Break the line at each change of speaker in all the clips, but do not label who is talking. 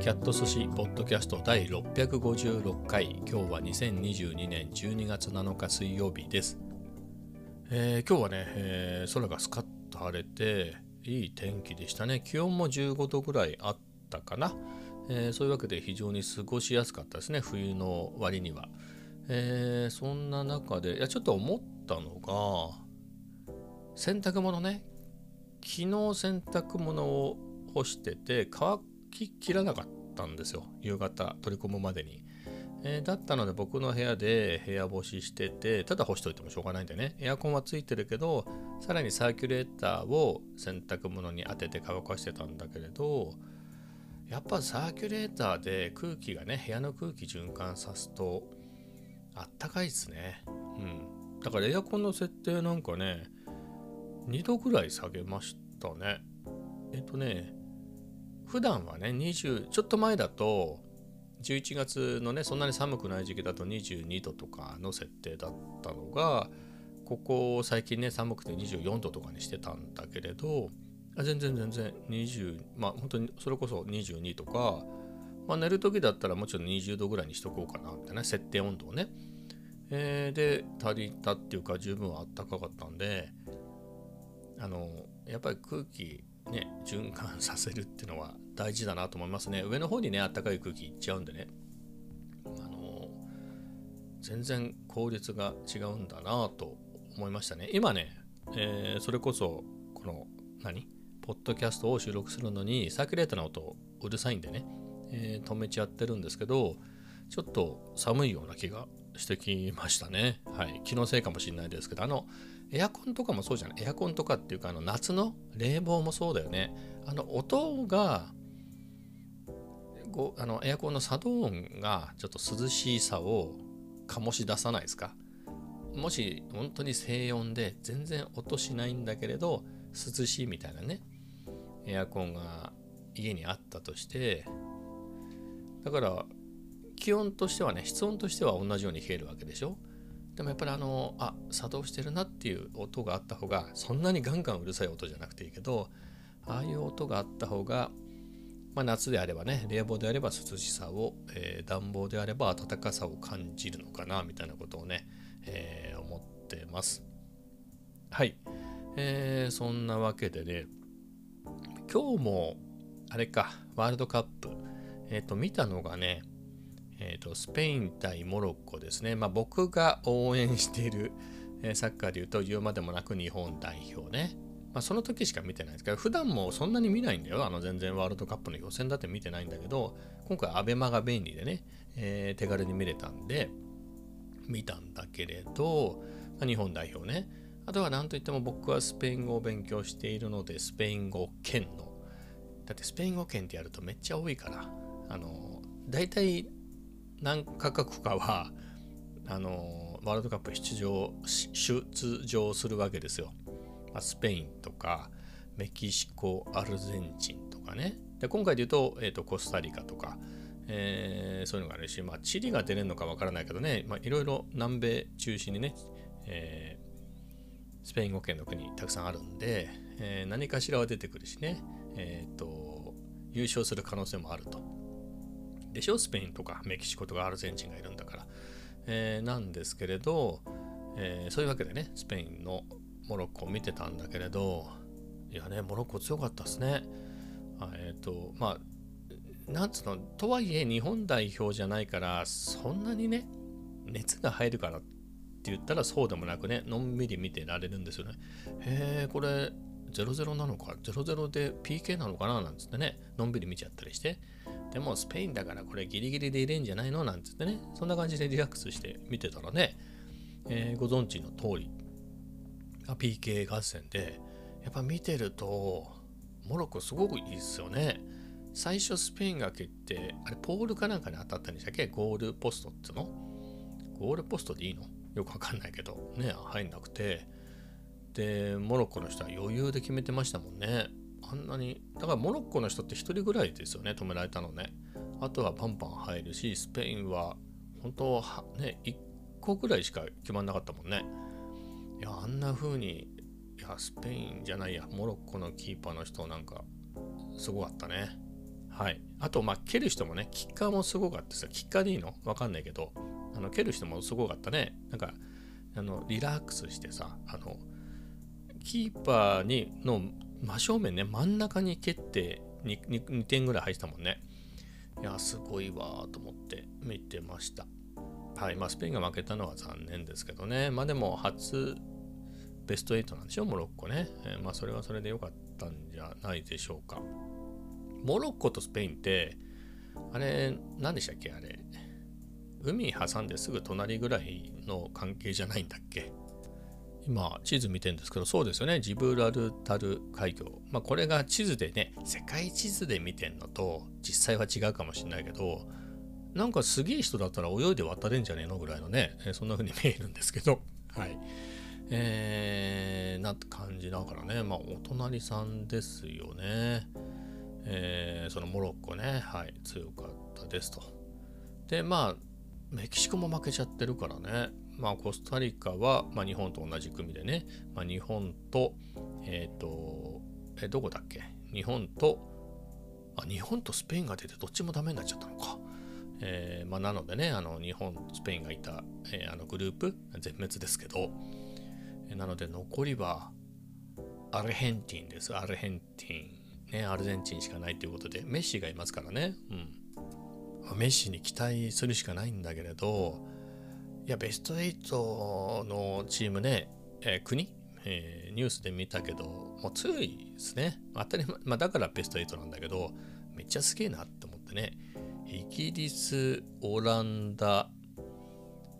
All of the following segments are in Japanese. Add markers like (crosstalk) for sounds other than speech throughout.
キャット寿司ポッドキャスト第656回。今日は2022年12月7日水曜日です、えー、今日はね、えー、空がスカッと晴れていい天気でしたね。気温も15度ぐらいあったかな、えー、そういうわけで非常に過ごしやすかったですね。冬の割には、えそんな中でいやちょっと思ったのが洗濯物ね。昨日洗濯物を干してて乾ききらなかったんですよ。夕方取り込むまでに、えー、だったので僕の部屋で部屋干ししててただ干しといてもしょうがないんでね。エアコンはついてるけどさらにサーキュレーターを洗濯物に当てて乾かしてたんだけれどやっぱサーキュレーターで空気がね部屋の空気循環さすとあったかいですね。うん。だからエアコンの設定なんかね2度ぐらい下げましたね。えっとね普段はね20ちょっと前だと11月のねそんなに寒くない時期だと22度とかの設定だったのがここ最近ね寒くて24度とかにしてたんだけれど全然全然20まあ本当にそれこそ22とか、まあ、寝る時だったらもうちろん20度ぐらいにしとこうかなってね設定温度をね、えー、で足りたっていうか十分あったかかったんであのやっぱり空気ね、循環させるっていうのは大事だなと思いますね。上の方にね、あったかい空気いっちゃうんでね。あの全然効率が違うんだなと思いましたね。今ね、えー、それこそ、この、何？ポッドキャストを収録するのに、サーキュレーターの音うるさいんでね、えー、止めちゃってるんですけど、ちょっと寒いような気がしてきましたね。はい。気のせいかもしれないですけど、あの、エアコンとかもそうじゃない？エアコンとかっていうかあの夏の冷房もそうだよね。あの音があのエアコンの作動音がちょっと涼しさを醸し出さないですか？もし本当に静音で全然音しないんだけれど涼しいみたいなねエアコンが家にあったとしてだから気温としてはね室温としては同じように冷えるわけでしょ？でもやっぱりあのあ作動してるなっていう音があった方がそんなにガンガンうるさい音じゃなくていいけどああいう音があった方が、まあ、夏であればね冷房であれば涼しさを、えー、暖房であれば暖かさを感じるのかなみたいなことをね、えー、思ってます。はい、えー、そんなわけでね今日もあれかワールドカップえっ、と見たのがねえーと、スペイン対モロッコですね、まあ、僕が応援している、えー、サッカーでいうと言うまでもなく日本代表ね、まあ、その時しか見てないですけど普段もそんなに見ないんだよ。あの全然ワールドカップの予選だって見てないんだけど今回アベマが便利でね、えー、手軽に見れたんで見たんだけれど、まあ、日本代表ね。あとは何といっても僕はスペイン語を勉強しているのでスペイン語圏の。だってスペイン語圏ってやるとめっちゃ多いから。あの大体何カ国かはあのワールドカップ出場出場するわけですよ。ま、スペインとかメキシコアルゼンチンとかねで今回で言うと,、えーと、コスタリカとか、えー、そういうのがあるし、まあ、チリが出れるのかわからないけどねいろいろ南米中心にね、えー、スペイン語圏の国たくさんあるんで、えー、何かしらは出てくるしね、えーと優勝する可能性もあると。でしょ？スペインとかメキシコとかアルゼンチンがいるんだから。えー、なんですけれど、えー、そういうわけでね、スペインのモロッコを見てたんだけれど、いやね、モロッコ強かったですね。えっ、ー、と、まあ、なんつうの、とはいえ日本代表じゃないから、そんなにね、熱が入るからって言ったらそうでもなくね、のんびり見てられるんですよね。へえ、これ0-0なのか、0-0で PK なのかななんつってね、のんびり見ちゃったりして。でもスペインだからこれギリギリで入れんじゃないのなんつってね、そんな感じでリラックスして見てたらね、えー、ご存知の通り、PK 合戦で、やっぱ見てると、モロッコすごくいいですよね。最初スペインが蹴って、あれポールかなんかに当たったんでしたっけ？ゴールポストっての？ゴールポストでいいの？よくわかんないけど、ね、入んなくて。で、モロッコの人は余裕で決めてましたもんね。あんなにだからモロッコの人って1人ぐらいですよね止められたのねあとはパンパン入るしスペインは本当はね1個ぐらいしか決まんなかったもんねいやあんな風にいやスペインじゃないやモロッコのキーパーの人なんかすごかったねはい。あと、まあ、蹴る人もね、キッカーもすごかったですよ。キッカーでいいの？わかんないけど、あの蹴る人もすごかったね。なんか、あのリラックスしてさ、あの、キーパーにの真正面ね、真ん中に蹴って 2, 2, 2点ぐらい入ってたもんね。いや、すごいわと思って見てました。はい。まあ、スペインが負けたのは残念ですけどね。まあでも、初ベスト8なんでしょ、モロッコね。えー、まあ、それはそれで良かったんじゃないでしょうか。モロッコとスペインって、あれ、何でしたっけあれ。海挟んですぐ隣ぐらいの関係じゃないんだっけ今地図見てるんですけどそうですよね。ジブラルタル海峡。まあこれが地図でね世界地図で見てんのと実際は違うかもしれないけどなんかすげえ人だったら泳いで渡れんじゃねえのぐらいのね、えそんな風に見えるんですけど。はい。えー、な感じだからね。まあお隣さんですよね。えー、そのモロッコね。はい。強かったですと。でまあメキシコも負けちゃってるからねまあ、コスタリカは、まあ、日本と同じ組でね、まあ、日本と、えっ、ー、と、え、どこだっけ？日本と、あ、日本とスペインが出てどっちもダメになっちゃったのか。えー、まあ、なのでね、あの、日本、スペインがいた、えー、あのグループ、全滅ですけど、えー、なので残りは、アルヘンティンです。アルヘンティン。ね、アルゼンチンしかないということで、メッシがいますからね。うん。メッシに期待するしかないんだけれど、いや、ベスト8のチームね、えー、国、えー、ニュースで見たけど、もう強いですね。当たり前、まあ、だからベスト8なんだけど、めっちゃすげえなって思ってね。イギリス、オランダ、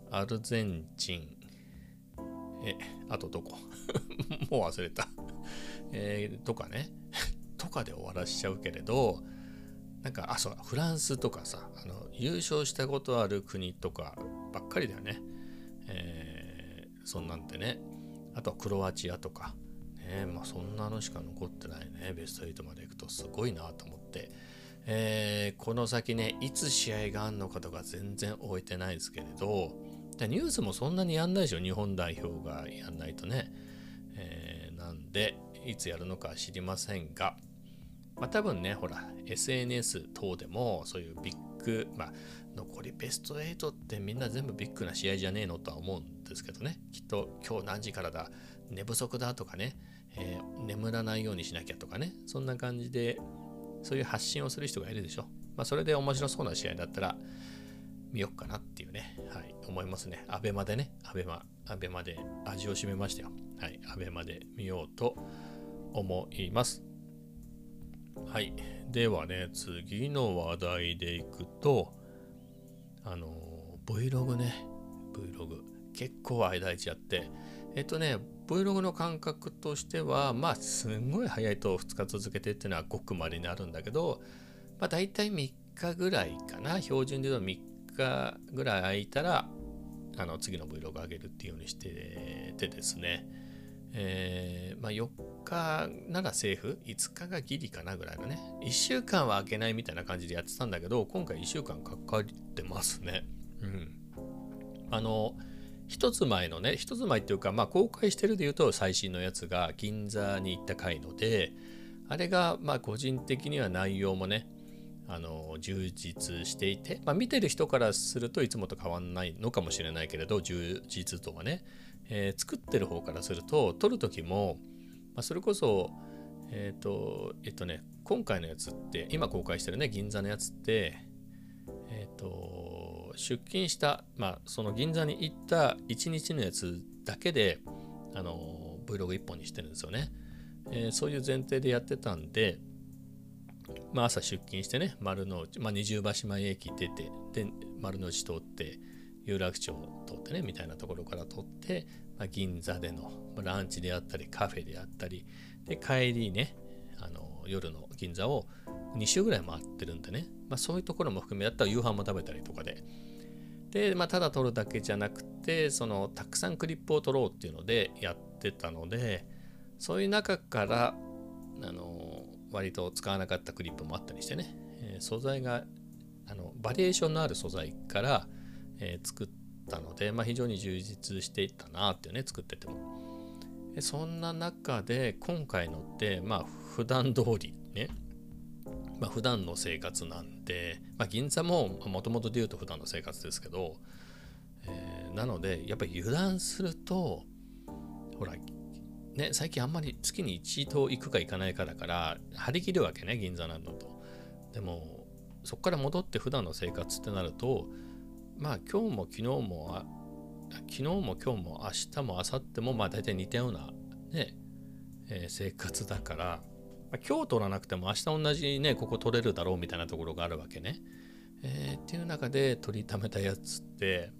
アルゼンチン、え、あとどこ？(laughs) もう忘れたえー、とかね。(laughs) とかで終わらしちゃうけれど、なんか、あ、そう、フランスとかさ、あの優勝したことある国とかばっかりだよね。えー、そんなんてね。あとはクロアチアとか。ね、まあそんなのしか残ってないね。ベスト8まで行くとすごいなと思って。えー、この先ね、いつ試合があるのかとか全然終えてないですけれど、ニュースもそんなにやんないでしょ。日本代表がやんないとね。えー、なんで、いつやるのか知りませんが、まあ多分ね、ほら、SNS 等でもそういうビッグ、まあ残りベスト8ってみんな全部ビッグな試合じゃねえのとは思うんですけどね。きっと今日何時からだ、寝不足だとかね、えー、眠らないようにしなきゃとかね、そんな感じでそういう発信をする人がいるでしょ。まあそれで面白そうな試合だったら見よっかなっていうね、はい、思いますね。アベマでね、アベマ、アベマで味を占めましたよ。はい、アベマで見ようと思います。はい。ではね、次の話題でいくと、あの、Vlog ね、Vlog。結構間空いちゃって、えっとね、Vlog の感覚としては、まあ、すんごい早いと2日続けてっていうのはごくまれになるんだけど、まあ、大体3日ぐらいかな。標準で言うと3日ぐらい空いたら、あの次の Vlog 上げるっていうようにしててですね、えー、まあ、4日ならセーフ？5日がギリかなぐらいのね。1週間は開けないみたいな感じでやってたんだけど今回1週間かかってますね。うん。あの一つ前のね一つ前っていうかまあ公開してるで言うと最新のやつが銀座に行った回のであれがまあ個人的には内容もねあの充実していて、まあ、見てる人からするといつもと変わんないのかもしれないけれど充実度はね。えー、作ってる方からすると撮る時も、まあ、それこそえっ、ー、とえっとね今回のやつって今公開してるね銀座のやつってえっ、ー、と出勤した、まあ、その銀座に行った1日のやつだけであの Vlog1 本にしてるんですよね、えー、そういう前提でやってたんでまあ、朝出勤してね丸の内、まあ、二重橋前駅出てで丸の内通って有楽町を通ってねみたいなところから通って、まあ、銀座でのランチであったりカフェであったりで帰りねあの夜の銀座を2週ぐらい回ってるんでね、まあ、そういうところも含めだったら夕飯も食べたりとかで。で、まあ、ただ撮るだけじゃなくてそのたくさんクリップを撮ろうっていうのでやってたのでそういう中からあの割と使わなかったクリップもあったりしてね、えー、素材があのバリエーションのある素材からえー、作ってたので、まあ、非常に充実していったなっていうね作ってても。そんな中で今回のってまあ普段通りねまあ普段の生活なんで、まあ、銀座ももともとで言うと普段の生活ですけど、えー、なのでやっぱり油断するとほらね最近あんまり月に一度行くか行かないかだから張り切るわけね銀座なのと。でもそこから戻って普段の生活ってなるとまあ今日も昨日も昨日も今日も明日も明後日もまあ大体似たようなね、えー、生活だから、まあ、今日取らなくても明日同じねここ取れるだろうみたいなところがあるわけね。えー、っていう中で取りためたやつって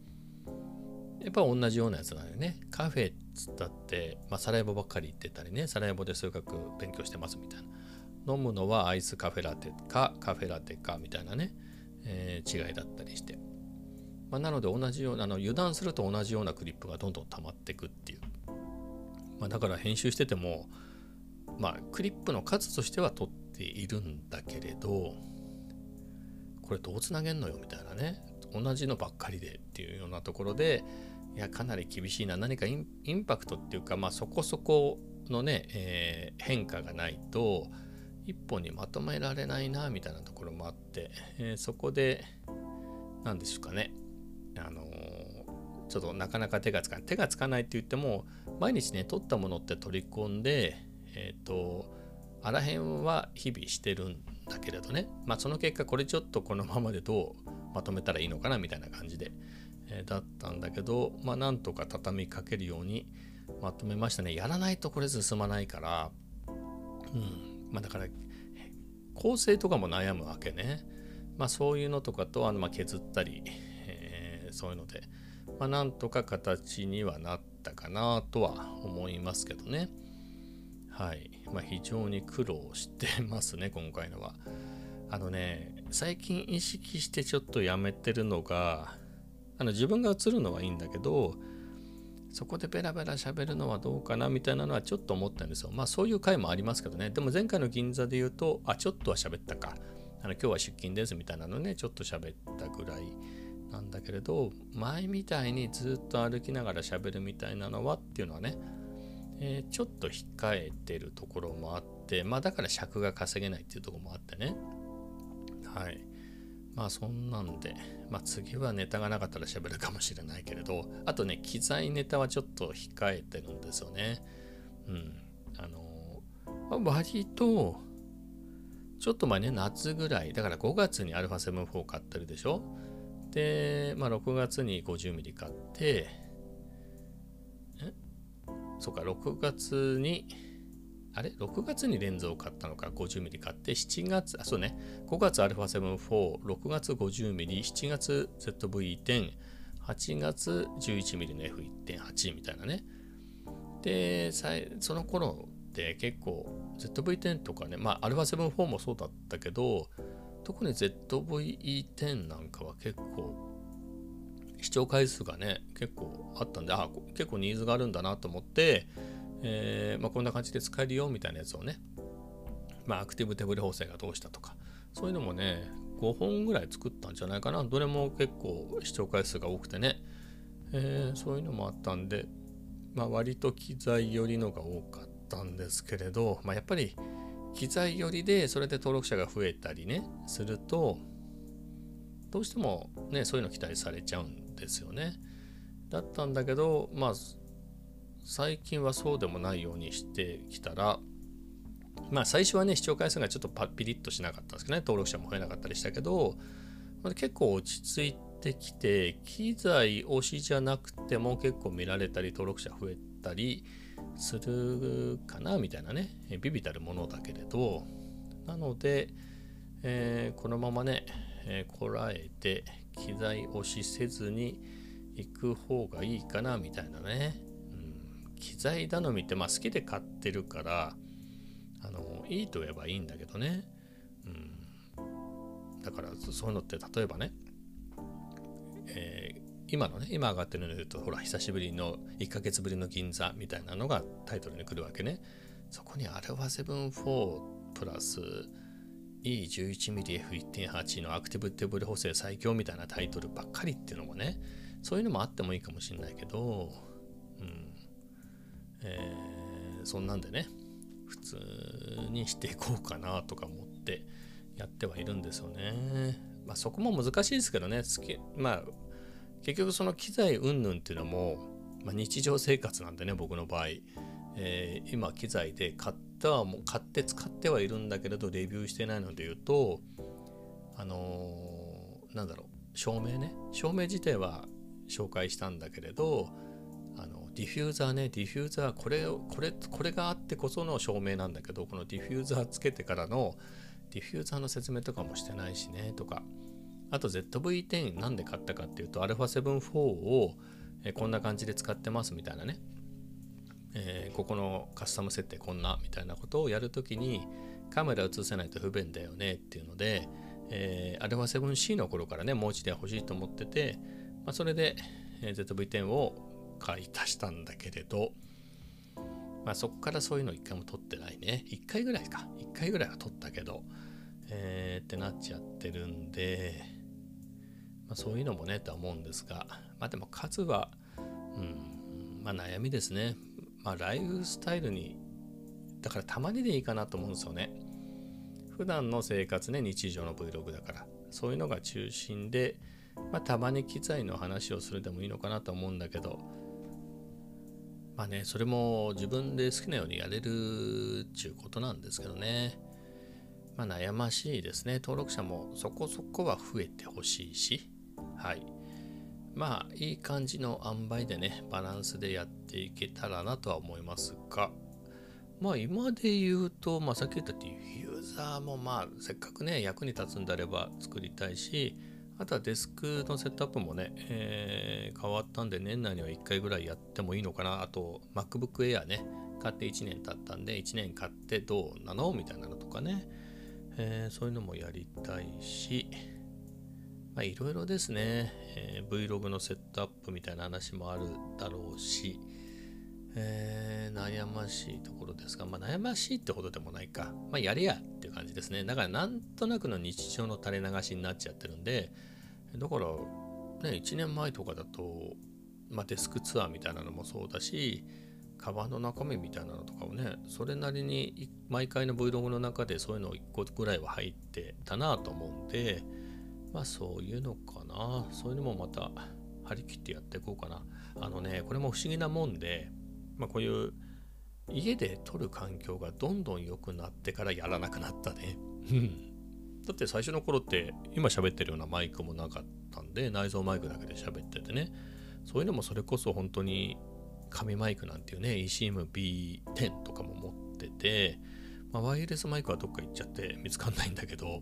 やっぱ同じようなやつなんだよね。カフェっつったって、まあ、サラエボばっかり行ってたりね、サラエボで数学勉強してますみたいな。飲むのはアイスカフェラテかカフェラテかみたいなね、えー、違いだったりして。まあ、なので同じようなあの油断すると同じようなクリップがどんどん溜まっていくっていう、まあ、だから編集しててもまあクリップの数としては取っているんだけれどこれどうつなげんのよみたいなね同じのばっかりでっていうようなところでいやかなり厳しいな。何かインパクトっていうかまあそこそこのね、えー、変化がないと一本にまとめられないなみたいなところもあって、えー、そこで何でしょうかね。あのちょっとなかなか手がつかない手がつかないって言っても毎日ね取ったものって取り込んでえっ、ー、とあらへんは日々してるんだけれどねまあその結果これちょっとこのままでどうまとめたらいいのかなみたいな感じで、えー、だったんだけどまあなんとか畳みかけるようにまとめましたね。やらないとこれ進まないからうんまあだから構成とかも悩むわけね。まあそういうのとかとあのま削ったりそういうので、まあ、なんとか形にはなったかなとは思いますけどね。はい。まあ、非常に苦労してますね、今回のは。あのね、最近意識してちょっとやめてるのが、あの自分が映るのはいいんだけど、そこでベラベラ喋るのはどうかなみたいなのはちょっと思ったんですよ。まあそういう回もありますけどね。でも前回の銀座で言うと、あ、ちょっとは喋ったか。あの今日は出勤ですみたいなのね、ちょっと喋ったぐらいなんだけれど前みたいにずっと歩きながら喋るみたいなのはっていうのはね、えー、ちょっと控えてるところもあってまあだから尺が稼げないっていうとこもあってね。はい。まあそんなんで、まあ、次はネタがなかったら喋るかもしれないけれどあとね機材ネタはちょっと控えてるんですよね。うん。あのま、割とちょっと前ね夏ぐらいだから5月に α7-4 買ってるでしょ？で、まあ、6月に 50mm 買って、え？そうか、6月に、あれ ?6 月にレンズを買ったのか、50mm 買って、7月、あ、そうね、5月 α7-4、6月 50mm、7月 ZV-10、8月 11mm の F1.8 みたいなね。で、その頃って結構 ZV-10 とかね、まあ α7-4 もそうだったけど、特に ZVE10 なんかは結構視聴回数がね結構あったんであ結構ニーズがあるんだなと思って、えーまあ、こんな感じで使えるよみたいなやつをねまあアクティブ手ブレ補正がどうしたとかそういうのもね5本ぐらい作ったんじゃないかな。どれも結構視聴回数が多くてね、えー、そういうのもあったんで、まあ、割と機材寄りのが多かったんですけれど、まあ、やっぱり機材寄りでそれで登録者が増えたりねするとどうしてもねそういうの期待されちゃうんですよね。だったんだけどまあ最近はそうでもないようにしてきたらまあ最初はね視聴回数がちょっとパッピリッとしなかったんですけどね登録者も増えなかったりしたけど、まあ、結構落ち着いてきて機材推しじゃなくても結構見られたり登録者増えたりするかなみたいなね。ビビたるものだけれど。なので、えー、このままね、えー、こらえて機材押しせずに行く方がいいかなみたいなね、うん、機材頼みってまあ好きで買ってるからあのいいと言えばいいんだけどね、うん、だからそういうのって例えばね、えー今のね、今上がってるので言うと、ほら、久しぶりの1ヶ月ぶりの銀座みたいなのがタイトルに来るわけね。そこに α7-4 プラス E11mmF1.8 のアクティブテーブル補正最強みたいなタイトルばっかりっていうのもね、そういうのもあってもいいかもしれないけど、うん。えー、そんなんでね、普通にしていこうかなとか思ってやってはいるんですよね。まあ、そこも難しいですけどね好きまあ結局その機材云々っていうのも、まあ、日常生活なんでね僕の場合、えー、今機材で買ったはもう買って使ってはいるんだけれどレビューしてないので言うとあのー、なんだろう照明ね。照明自体は紹介したんだけれどあのディフューザーね。ディフューザーこれこれこれがあってこその照明なんだけどこのディフューザーつけてからのディフューザーの説明とかもしてないしねとか。あと ZV-10 なんで買ったかっていうと α7-4 を、こんな感じで使ってますみたいなね、えー、ここのカスタム設定こんなみたいなことをやるときにカメラ映せないと不便だよねっていうので、えー、α7C の頃からねもう一台欲しいと思ってて、まあ、それで、ZV-10 を買い足したんだけれど、まあ、そこからそういうの一回も撮ってないね。一回ぐらいか。一回ぐらいは撮ったけど、えー、ってなっちゃってるんで、まあ、そういうのもねとは思うんですが、まあでも数は、うん、まあ悩みですね。まあライフスタイルに、だからたまにでいいかなと思うんですよね。普段の生活ね、日常の Vlog だから、そういうのが中心で、まあたまに機材の話をするでもいいのかなと思うんだけど、まあね、それも自分で好きなようにやれるっちゅうことなんですけどね。まあ悩ましいですね。登録者もそこそこは増えてほしいし、はい。まあ、いい感じの塩梅でね、バランスでやっていけたらなとは思いますが、まあ今で言うと、まあさっき言ったディフューザーもまあせっかくね、役に立つんであれば作りたいし、あとはデスクのセットアップもね、えー、変わったんで年内には1回ぐらいやってもいいのかな。あと MacBook Air ね、買って1年経ったんで1年買ってどうなの？みたいなのとかね、えー、そういうのもやりたいし、まあ、いろいろですね、えー、Vlog のセットアップみたいな話もあるだろうし、えー、悩ましいところですが、まあ、悩ましいってほどでもないか。まあ、やりやっていう感じですね。だから、なんとなくの日常の垂れ流しになっちゃってるんで、だから、ね、1年前とかだと、まあ、デスクツアーみたいなのもそうだし、カバンの中身みたいなのとかをね、それなりに毎回の Vlog の中でそういうのを1個ぐらいは入ってたなと思うんで、まあそういうのかな。そういうのもまた張り切ってやっていこうかな。あのね、これも不思議なもんで、まあこういう家で撮る環境がどんどん良くなってからやらなくなったね。だって最初の頃って今喋ってるようなマイクもなかったんで内蔵マイクだけで喋っててねそういうのもそれこそ本当に紙マイクなんていうね ECM-B10 とかも持ってて、まあ、ワイヤレスマイクはどっか行っちゃって見つかんないんだけど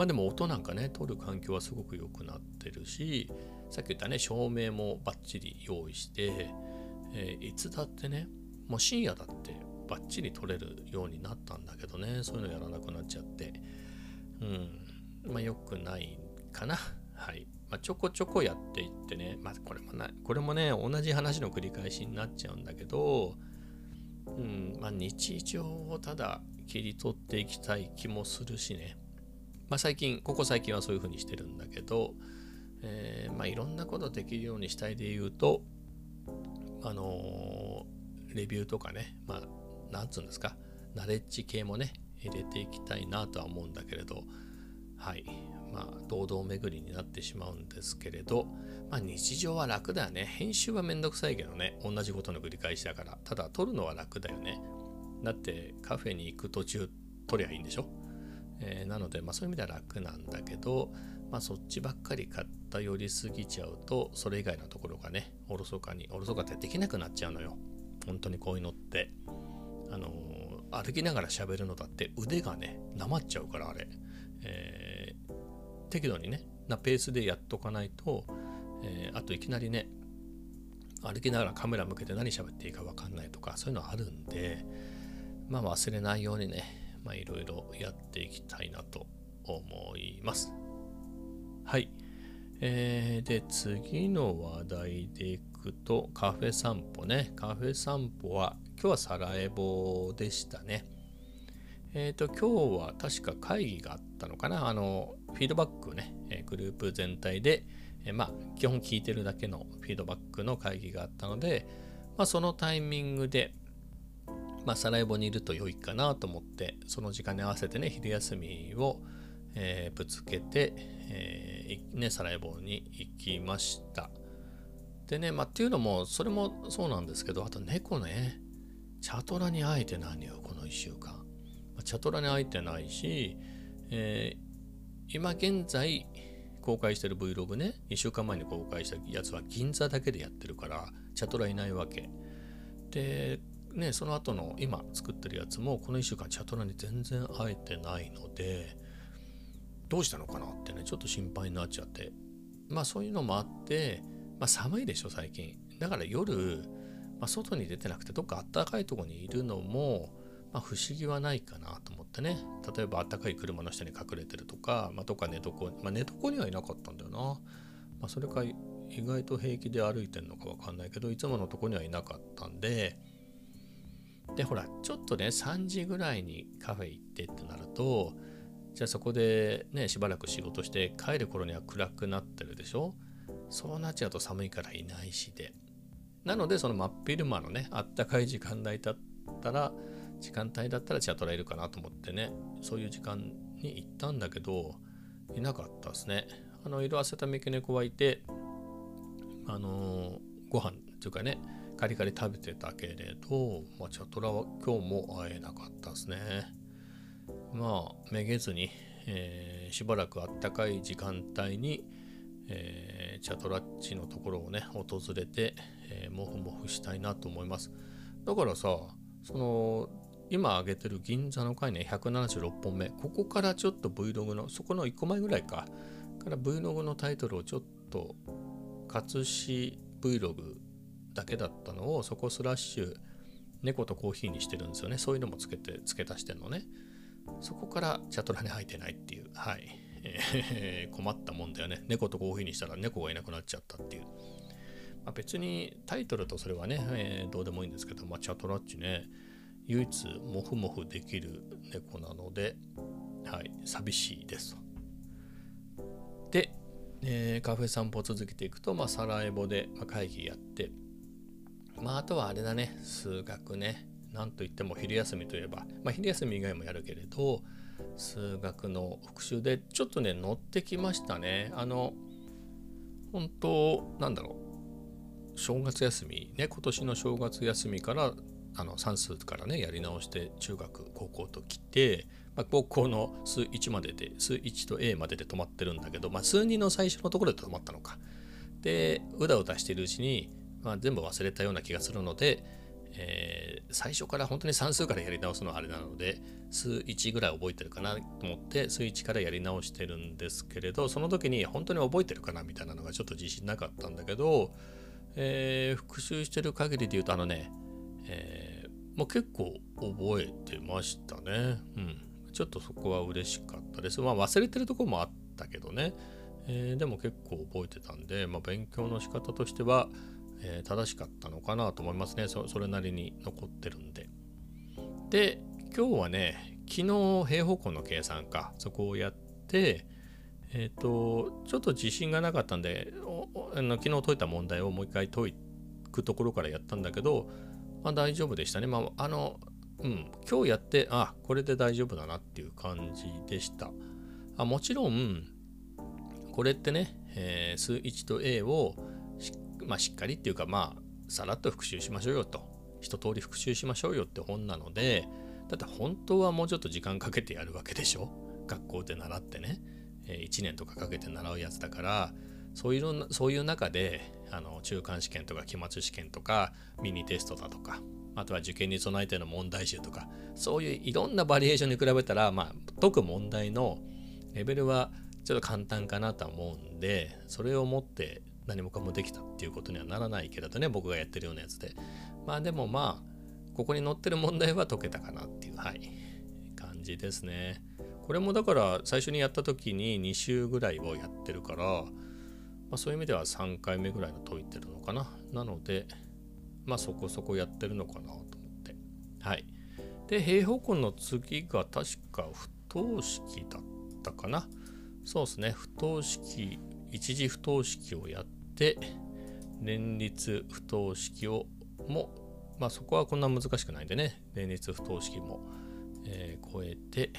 まあでも音なんかね、撮る環境はすごく良くなってるし、さっき言ったね、照明もバッチリ用意して、えー、いつだってね、もう深夜だってバッチリ撮れるようになったんだけどね、そういうのやらなくなっちゃって、うん、まあ良くないかな。はい。まあ、ちょこちょこやっていってね、まあこれもな、これもね、同じ話の繰り返しになっちゃうんだけど、うん、まあ日常をただ切り取っていきたい気もするしね。まあ、最近、ここ最近はそういうふうにしてるんだけど、えー、まあ、いろんなことできるようにしたいで言うと、あのー、レビューとかね、まあ、なんつうんですか、ナレッジ系もね、入れていきたいなとは思うんだけれど、はい。まあ、堂々巡りになってしまうんですけれど、まあ、日常は楽だよね。編集はめんどくさいけどね、同じことの繰り返しだから。ただ、撮るのは楽だよね。だって、カフェに行く途中、撮りゃいいんでしょ？えー、なので、まあ、そういう意味では楽なんだけど、まあ、そっちばっかり偏りすぎちゃうとそれ以外のところがねおろそかにおろそかってできなくなっちゃうのよ。本当にこういうのって。あのー、歩きながら喋るのだって腕がねなまっちゃうからあれ、えー、適度にねなペースでやっとかないと、え、あといきなりね歩きながらカメラ向けて何喋っていいか分かんないとかそういうのあるんでまあ忘れないようにねまあ、いろいろやっていきたいなと思います。はい。えー、で、次の話題でいくと、カフェ散歩ね。カフェ散歩は、今日はサラエボでしたね。えっ、ー、と、今日は確か会議があったのかな。あの、フィードバックね、えグループ全体で、えまあ、基本聞いてるだけのフィードバックの会議があったので、まあ、そのタイミングで、まあ、サラエボにいると良いかなと思って、その時間に合わせてね、昼休みを、えー、ぶつけて、えー、ね、サラエボに行きました。でね、まあ、っていうのも、それもそうなんですけど、あと猫ね、チャトラに会えてないよ、この1週間。まあ、チャトラに会えてないし、えー、今現在公開してる Vlog ね、1週間前に公開したやつは銀座だけでやってるから、チャトラいないわけ。で、ね、その後の今作ってるやつもこの1週間チャトラに全然会えてないのでどうしたのかなってねちょっと心配になっちゃって。まあそういうのもあって、まあ、寒いでしょ最近。だから夜、まあ、外に出てなくてどっか暖かいとこにいるのも、まあ、不思議はないかなと思ってね。例えば暖かい車の下に隠れてるとか、まあ、どっか寝床、まあ、寝床にはいなかったんだよな、まあ、それか意外と平気で歩いてんのかわかんないけどいつものとこにはいなかったんででほらちょっとね3時ぐらいにカフェ行ってってなるとじゃあそこでねしばらく仕事して帰る頃には暗くなってるでしょ？そうなっちゃうと寒いからいないしで。なのでその真っ昼間のねあったかい時間帯だったら時間帯だったらチャトラいるかなと思ってねそういう時間に行ったんだけどいなかったですね。あの色あせた三毛猫はいてあのー、ご飯っていうかねカリカリ食べてたけれど、まあ、チャトラは今日も会えなかったですね。まあ、めげずに、えー、しばらくあったかい時間帯に、えー、チャトラッチのところをね、訪れて、えー、もふもふしたいなと思います。だからさ、その、今上げてる銀座の回ね、176本目、ここからちょっと Vlog の、そこの1個前ぐらいか、から Vlog のタイトルをちょっと、活し Vlog だけだったのをそこスラッシュ猫とコーヒーにしてるんですよね。そういうのもつけて付け足してんのね。そこからチャトラに入ってないっていう。はい、えー、困ったもんだよね。猫とコーヒーにしたら猫がいなくなっちゃったっていう、まあ、別にタイトルとそれはね、えー、どうでもいいんですけど、まあ、チャトラッチね唯一モフモフできる猫なのではい。寂しいですで、えー、カフェ散歩続けていくと、まあ、サラエボで、まあ、会議やってまあ、あとはあれだね、数学ね。なんといっても昼休みといえば、まあ、昼休み以外もやるけれど、数学の復習でちょっとね、乗ってきましたね。あの、本当なんだろう、正月休み、ね、今年の正月休みから、あの算数からね、やり直して中学、高校と来て、まあ、高校の数1までで、数1と A までで止まってるんだけど、まあ、数2の最初のところで止まったのか。で、うだうだしているうちに、まあ、全部忘れたような気がするので、えー、最初から本当に算数からやり直すのはあれなので数1ぐらい覚えてるかなと思って数1からやり直してるんですけれどその時に本当に覚えてるかなみたいなのがちょっと自信なかったんだけど、えー、復習してる限りで言うとあのね、えー、もう結構覚えてましたね。うん。ちょっとそこは嬉しかったです。まあ忘れてるとこもあったけどね。えー、でも結構覚えてたんで、まあ、勉強の仕方としては、えー、正しかったのかなと思いますね。それなりに残ってるんで。で今日はね昨日平方根の計算か。そこをやってえっ、ー、とちょっと自信がなかったんであの昨日解いた問題をもう一回解くところからやったんだけど、まあ、大丈夫でしたね。まああのうん今日やってあこれで大丈夫だなっていう感じでした。あもちろんこれってね、えー、数1と A をまあ、しっかりっていうかまあさらっと復習しましょうよと。一通り復習しましょうよって本なのでだって本当はもうちょっと時間かけてやるわけでしょ？学校で習ってね、え1年とかかけて習うやつだからそういうそういう中であの中間試験とか期末試験とかミニテストだとかあとは受験に備えての問題集とかそういういろんなバリエーションに比べたら、まあ、解く問題のレベルはちょっと簡単かなとは思うんでそれをもって何もかもできたっていうことにはならないけれどね僕がやってるようなやつで。まあでもまあここに載ってる問題は解けたかなっていうはい感じですね。これもだから最初にやった時に2週ぐらいをやってるから、まあ、そういう意味では3回目ぐらいの解いてるのかな。なのでまあそこそこやってるのかなと思って。はい。で平方根の次が確か不等式だったかな。そうですね。不等式一次不等式をやっ連立不等式をもまあそこはこんな難しくないんでね。連立不等式も、えー、超えて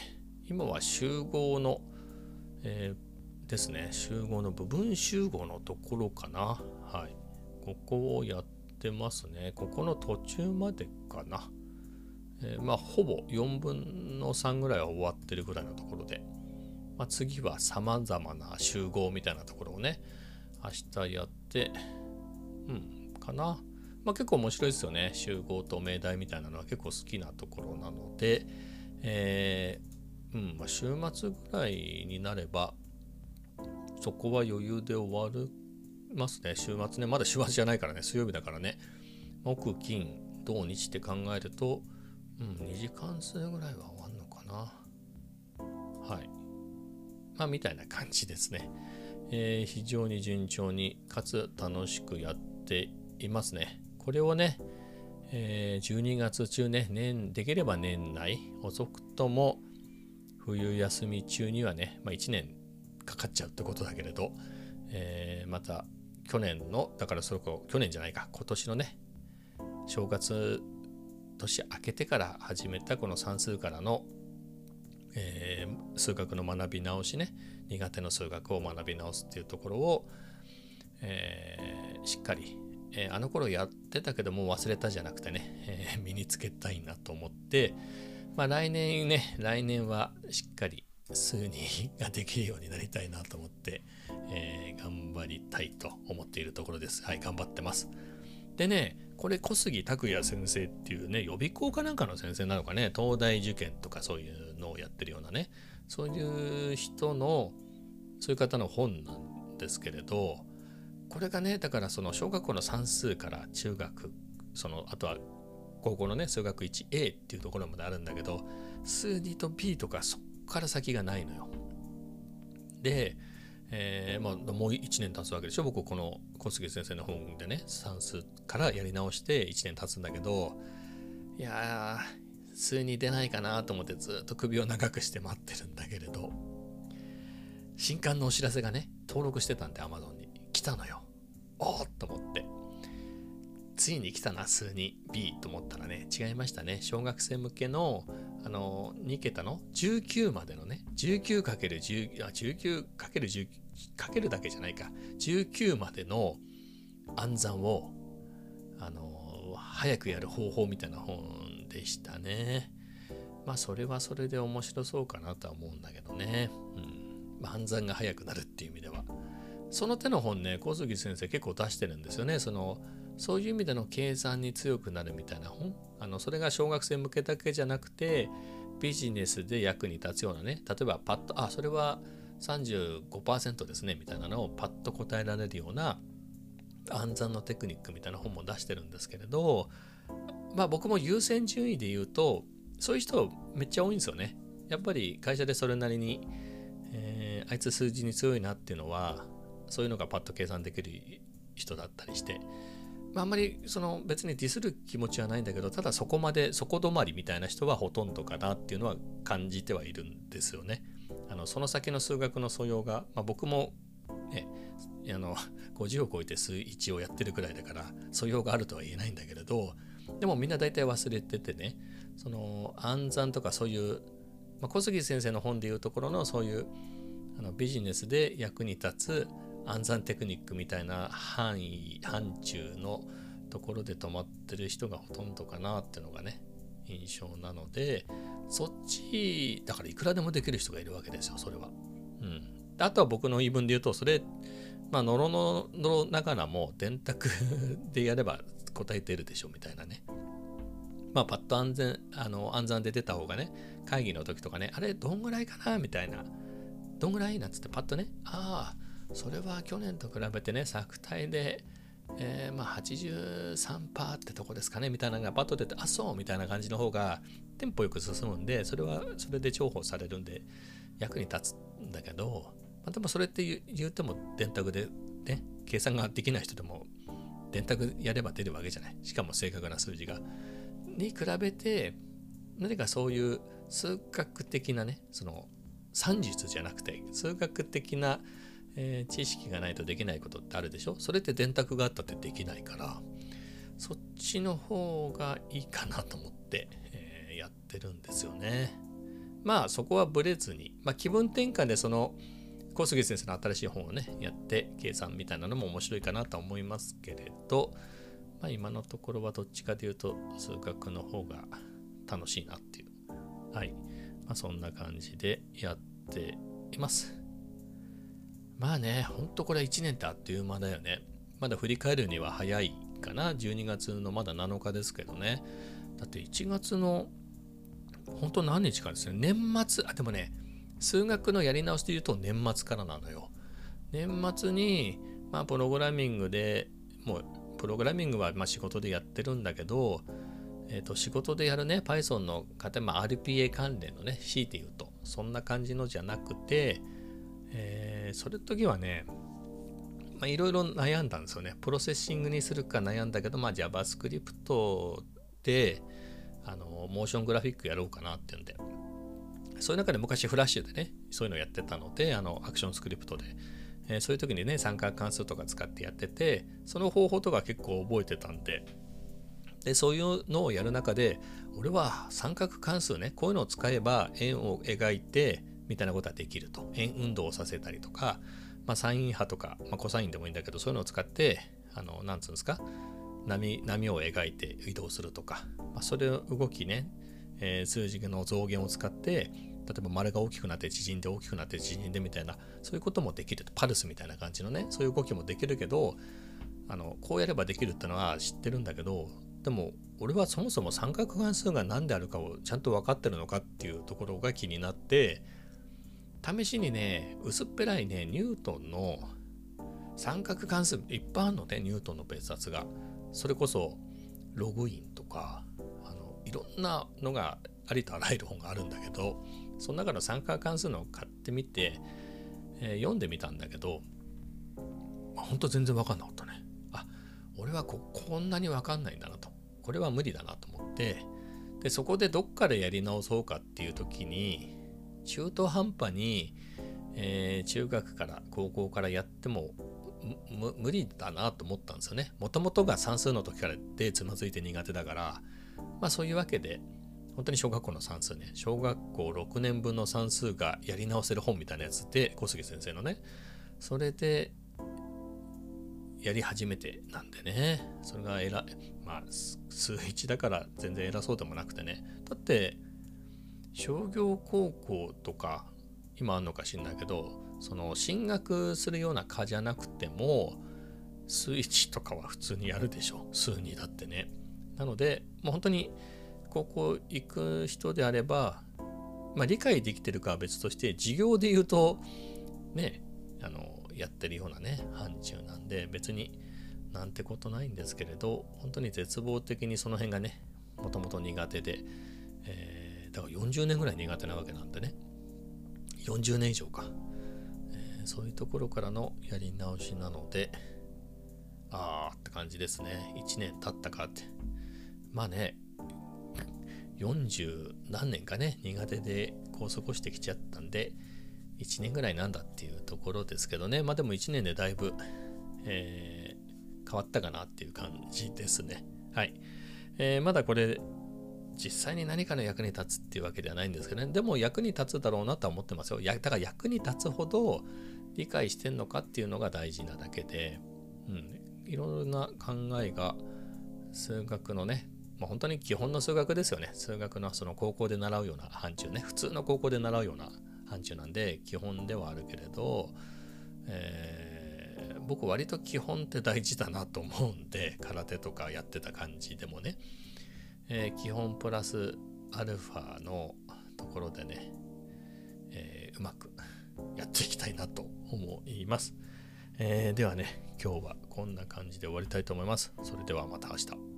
今は集合のえー、ですね。集合の部分集合のところかな。はい。ここをやってますね。ここの途中までかな、えー、まあほぼ4分の3ぐらいは終わってるぐらいのところで、まあ、次は様々な集合みたいなところをね明日やってうんかな。まあ、結構面白いですよね。集合と命題みたいなのは結構好きなところなので、えー、うんまあ、週末ぐらいになればそこは余裕で終わるますね。週末ねまだ週末じゃないからね。水曜日だからね。木金土日って考えると、うん、2時間数ぐらいは終わるのかな。はい。まあみたいな感じですね、えー、非常に順調にかつ楽しくやっていますね。これをね、えー、12月中ね年できれば年内遅くとも冬休み中にはね、まあ、1年かかっちゃうってことだけれど、えー、また去年のだからそれこ去年じゃないか今年のね正月年明けてから始めたこの算数からの、えー、数学の学び直しね苦手の数学を学び直すっていうところを、えー、しっかりえー、あの頃やってたけども忘れたじゃなくてね、えー、(laughs) 身につけたいなと思って、まあ、来年ね来年はしっかり数にができるようになりたいなと思って、え、頑張りたいと思っているところです。はい、頑張ってます。でね、これ小杉拓也先生っていうね、予備校かなんかの先生なのかね、東大受験とかそういうのをやってるようなね、そういう人の、そういう方の本なんですけれど、これがねだからその小学校の算数から中学そのあとは高校のね数学 1A っていうところまであるんだけど数2と B とかそっから先がないのよ。で、えー、まあ、もう1年経つわけでしょ？僕この小杉先生の本でね算数からやり直して1年経つんだけどいやー数2出ないかなと思ってずっと首を長くして待ってるんだけれど新刊のお知らせがね登録してたんで Amazon に来たのよ。おっと思って。ついに来たな、数に B と思ったらね、違いましたね。小学生向けの、あの、2桁の？19までのね、19×10、あ、19×10、かけるだけじゃないか、19までの暗算を、あの、早くやる方法みたいな本でしたね。まあ、それはそれで面白そうかなとは思うんだけどね。うん。暗算が早くなるっていう意味では。その手の本ね小杉先生結構出してるんですよね。そのそういう意味での計算に強くなるみたいな。本あのそれが小学生向けだけじゃなくてビジネスで役に立つようなね。例えばパッとあそれは35%ですね。みたいなのをパッと答えられるような暗算のテクニックみたいな本も出してるんですけれどまあ僕も優先順位で言うとそういう人めっちゃ多いんですよね。やっぱり会社でそれなりに、えー、あいつ数字に強いなっていうのはそういうのがパッと計算できる人だったりして、まあ、あんまりその別にディスる気持ちはないんだけどただそこまでそこ止まりみたいな人はほとんどかなっていうのは感じてはいるんですよね。あのその先の数学の素養が、まあ、僕もねあの50を超えて数1をやってるくらいだから素養があるとは言えないんだけれどでもみんな大体忘れててねその暗算とかそういう、まあ、小杉先生の本でいうところのそういうあのビジネスで役に立つ暗算テクニックみたいな範囲範疇のところで止まってる人がほとんどかなっていうのがね印象なのでそっちだからいくらでもできる人がいるわけですよそれは。うん、あとは僕の言い分で言うとそれまあのろののながらも電卓 (laughs) でやれば答えてるでしょみたいなね。まあパッと安全あの暗算で出た方がね会議の時とかねあれどんぐらいかなみたいなどんぐらいなんつってパッとねああそれは去年と比べてね、作体で、えー、まあ83%ってとこですかねみたいなのがバッと出て、あ、そうみたいな感じの方がテンポよく進むんで、それはそれで重宝されるんで役に立つんだけど、まあ、でもそれって言っても電卓でね、計算ができない人でも電卓やれば出るわけじゃない。しかも正確な数字が。に比べて、何かそういう数学的なね、その算術じゃなくて、数学的なえー、知識がないとできないことってあるでしょ？それって電卓があったってできないからそっちの方がいいかなと思って、えー、やってるんですよね。まあそこはブレずに、まあ、気分転換でその小杉先生の新しい本をね、やって計算みたいなのも面白いかなと思いますけれど、まあ、今のところはどっちかというと数学の方が楽しいなっていう。はい。まあ、そんな感じでやっています。まあね、ほんとこれ1年ってあっという間だよね。まだ振り返るには早いかな。12月のまだ7日ですけどね。だって1月の本当何日かですね。年末、あ、でもね、数学のやり直しで言うと年末からなのよ。年末に、まあ、プログラミングでもうプログラミングはま仕事でやってるんだけど、えー、と仕事でやるね Python の方、まあ、RPA 関連のね C で言うとそんな感じのじゃなくて、えー、それ時はねいろいろ悩んだんですよね。プロセッシングにするか悩んだけど、まあ、JavaScript であのモーショングラフィックやろうかなっていうんでそういう中で昔フラッシュでねそういうのやってたのであのアクションスクリプトでえー、そういう時にね三角関数とか使ってやっててその方法とか結構覚えてたんで。でそういうのをやる中で俺は三角関数ねこういうのを使えば円を描いてみたいなことはできると。円運動をさせたりとか、まあ、サイン波とか、まあ、コサインでもいいんだけどそういうのを使ってあのなんつうんですか波波を描いて移動するとか、まあ、それを動きね、えー、数字の増減を使って例えば丸が大きくなって縮んで大きくなって縮んでみたいなそういうこともできる。パルスみたいな感じのねそういう動きもできるけどあのこうやればできるってのは知ってるんだけどでも俺はそもそも三角関数が何であるかをちゃんと分かってるのかっていうところが気になって試しにね薄っぺらいねニュートンの三角関数いっぱいあるのねニュートンの別冊がそれこそログインとかあのいろんなのがありとあらゆる本があるんだけどその中の参加関数のを買ってみて、えー、読んでみたんだけど、まあ、ほんと全然わかんなかったね。あ、俺はここんなにわかんないんだなと。これは無理だなと思って、で、そこでどっかでやり直そうかっていう時に、中途半端に、えー、中学から高校からやっても無理だなと思ったんですよね。もともとが算数の時からでつまずいて苦手だから、まあそういうわけで、本当に小学校の算数ね、小学校6年分の算数がやり直せる本みたいなやつで、小杉先生のね、それでやり始めてなんでね、それが偉い、まあ、数1だから全然偉そうでもなくてね、だって、商業高校とか、今あんのか知んないけど、その進学するような科じゃなくても、数1とかは普通にやるでしょ。数2だってね。なので、もう本当に高校行く人であれば、まあ、理解できてるかは別として授業で言うとねあのやってるようなね範疇なんで別になんてことないんですけれど本当に絶望的にその辺がねもともと苦手で、えー、だから40年ぐらい苦手なわけなんでね。40年以上か、えー、そういうところからのやり直しなのであーって感じですね。1年経ったかって。まあね40何年かね、苦手でこう過ごしてきちゃったんで、1年ぐらいなんだっていうところですけどね、まあでも1年でだいぶ、えー、変わったかなっていう感じですね。はい。えー、まだこれ、実際に何かの役に立つっていうわけではないんですけどね、でも役に立つだろうなとは思ってますよ。だから役に立つほど理解してんのかっていうのが大事なだけで、うん、いろんな考えが数学のね、まあ、本当に基本の数学ですよね。数学のその高校で習うような範疇ね。普通の高校で習うような範疇なんで、基本ではあるけれど、えー、僕割と基本って大事だなと思うんで、空手とかやってた感じでもね。えー、基本プラスアルファのところでね、えー、うまくやっていきたいなと思います。えー、ではね、今日はこんな感じで終わりたいと思います。それではまた明日。